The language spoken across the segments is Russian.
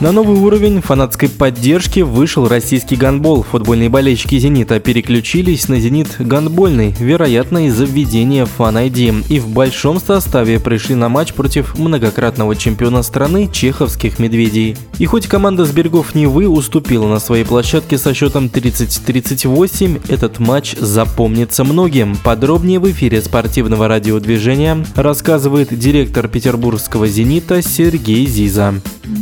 На новый уровень фанатской поддержки вышел российский гандбол. Футбольные болельщики «Зенита» переключились на «Зенит» гандбольный, вероятно, из-за введения фан-ID. И в большом составе пришли на матч против многократного чемпиона страны чеховских «Медведей». И хоть команда с берегов Невы уступила на своей площадке со счетом 30-38, этот матч запомнится многим. Подробнее в эфире спортивного радиодвижения рассказывает директор петербургского «Зенита» Сергей Зиза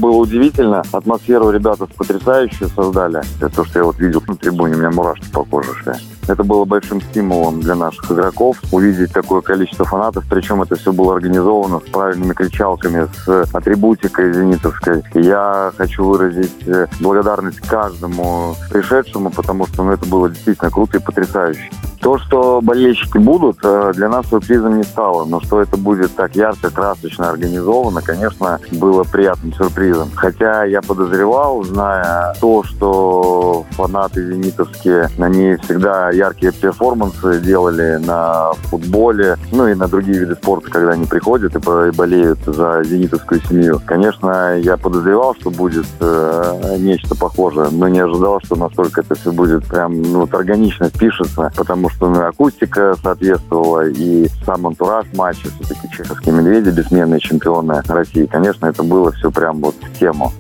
было удивительно. Атмосферу ребята потрясающую создали. То, что я вот видел на трибуне, у меня мурашки по коже шли. Это было большим стимулом для наших игроков увидеть такое количество фанатов. Причем это все было организовано с правильными кричалками, с атрибутикой зенитовской. я хочу выразить э, благодарность каждому пришедшему, потому что ну, это было действительно круто и потрясающе. То, что болельщики будут, э, для нас сюрпризом не стало. Но что это будет так ярко, красочно организовано, конечно, было приятным сюрпризом. Хотя я подозревал, зная то, что фанаты зенитовские на ней всегда яркие перформансы делали на футболе, ну и на другие виды спорта, когда они приходят и болеют за зенитовскую семью. Конечно, я подозревал, что будет э, нечто похожее, но не ожидал, что настолько это все будет прям ну, вот органично впишется, потому что акустика соответствовала, и сам антураж матча, все-таки чеховские медведи, бессменные чемпионы России. Конечно, это было все прям вот в тему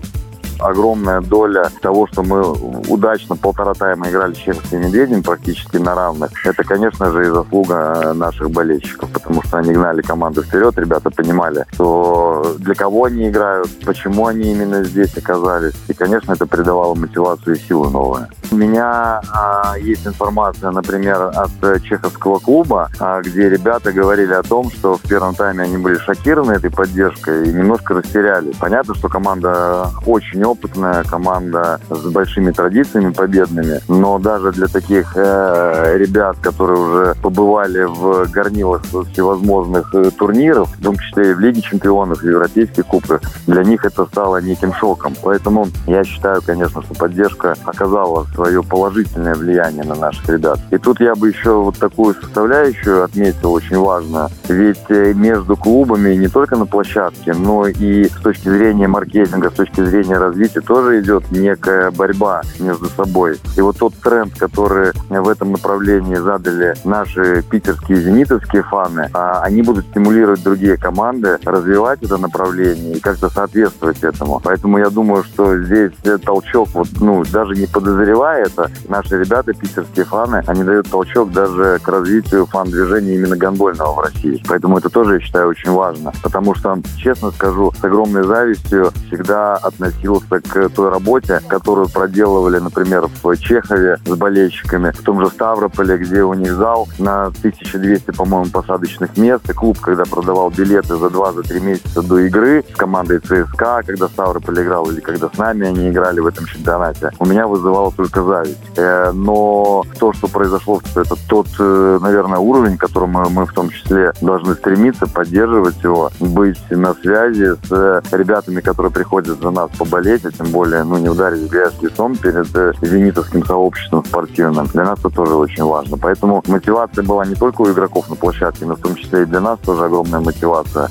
огромная доля того, что мы удачно полтора тайма играли с чешскими медведями практически на равных. Это, конечно же, и заслуга наших болельщиков, потому что они гнали команду вперед. Ребята понимали, что для кого они играют, почему они именно здесь оказались. И, конечно, это придавало мотивацию и силы новые. У меня а, есть информация, например, от чеховского клуба, а, где ребята говорили о том, что в первом тайме они были шокированы этой поддержкой и немножко растерялись. Понятно, что команда очень опытная, команда с большими традициями победными, но даже для таких э, ребят, которые уже побывали в горнилах всевозможных э, турниров, в том числе и в Лиге чемпионов, в Европейских кубках, для них это стало неким шоком. Поэтому я считаю, конечно, что поддержка оказала свое положительное влияние на наших ребят. И тут я бы еще вот такую составляющую отметил очень важно. Ведь э, между клубами не только на площадке, но и с точки зрения маркетинга, с точки зрения развития тоже идет некая борьба между собой. И вот тот тренд, который в этом направлении задали наши питерские зенитовские фаны, а, они будут стимулировать другие команды развивать это направление и как-то соответствовать этому. Поэтому я думаю, что здесь толчок, вот, ну, даже не подозревая это, наши ребята, питерские фаны, они дают толчок даже к развитию фан-движения именно гандбольного в России. Поэтому это тоже, я считаю, очень важно. Потому что, честно скажу, с огромной завистью всегда относился к той работе, которую проделывали, например, в Чехове с болельщиками, в том же Ставрополе, где у них зал на 1200, по-моему, посадочных мест. И клуб, когда продавал билеты за 2-3 месяца до игры с командой ЦСКА, когда Ставрополь играл или когда с нами они играли в этом чемпионате, у меня вызывало только зависть. Э, но то, что произошло, это тот, э, наверное, уровень, к которому мы в том числе должны стремиться, поддерживать его, быть на связи с э, ребятами, которые приходят за нас поболеть, а тем более, ну, не ударить грязь лицом перед зенитовским сообществом спортивным. Для нас это тоже очень важно. Поэтому мотивация была не только у игроков на площадке, но в том числе и для нас тоже огромная мотивация.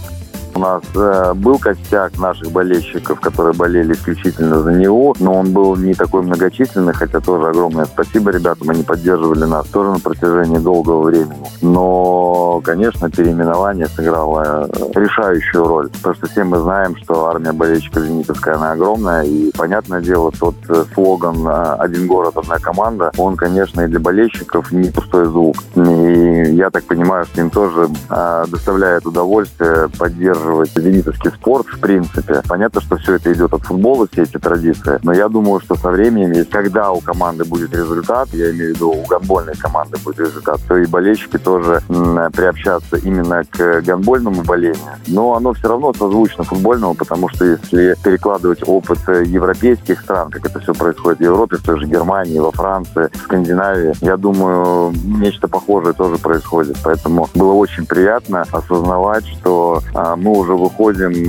У нас э, был костяк наших болельщиков, которые болели исключительно за него, но он был не такой многочисленный, хотя тоже огромное спасибо ребятам, они поддерживали нас тоже на протяжении долгого времени. Но, конечно, переименование сыграло э, решающую роль, потому что все мы знаем, что армия болельщиков Зенитовская, она огромная, и, понятное дело, тот э, слоган э, «Один город, одна команда», он, конечно, и для болельщиков не пустой звук. И я так понимаю, что им тоже доставляет удовольствие поддерживать поддерживать зенитовский спорт, в принципе. Понятно, что все это идет от футбола, все эти традиции. Но я думаю, что со временем, когда у команды будет результат, я имею в виду у гонбольной команды будет результат, то и болельщики тоже приобщаться именно к гонбольному болению. Но оно все равно созвучно футбольному, потому что если перекладывать опыт европейских стран, как это все происходит в Европе, в той же Германии, во Франции, в Скандинавии, я думаю, нечто похожее тоже происходит. Поэтому было очень приятно осознавать, что а, мы мы уже выходим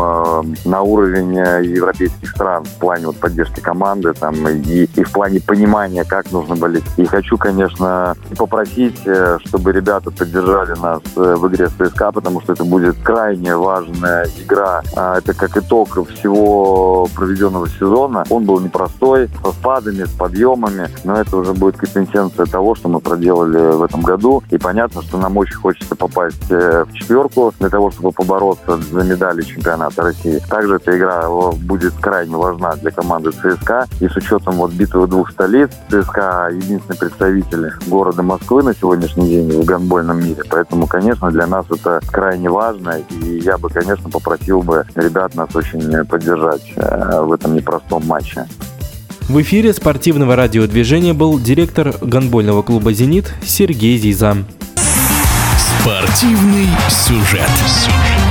на уровень европейских стран в плане вот поддержки команды там, и, и в плане понимания, как нужно болеть. И хочу, конечно, попросить, чтобы ребята поддержали нас в игре с ЦСКА, потому что это будет крайне важная игра. А, это как итог всего проведенного сезона. Он был непростой, со спадами, с подъемами, но это уже будет компенсация того, что мы проделали в этом году. И понятно, что нам очень хочется попасть э, в четверку для того, чтобы побороться за медали чемпионата России. Также эта игра будет крайне важна для команды ЦСКА. И с учетом вот битвы двух столиц, ЦСКА единственный представитель города Москвы на сегодняшний день в гандбольном мире. Поэтому, конечно, для нас это крайне важно. И я бы, конечно, попросил бы ребят нас очень поддержать э, в этом непростом матче. В эфире спортивного радиодвижения был директор гонбольного клуба «Зенит» Сергей Зиза. Спортивный сюжет. сюжет.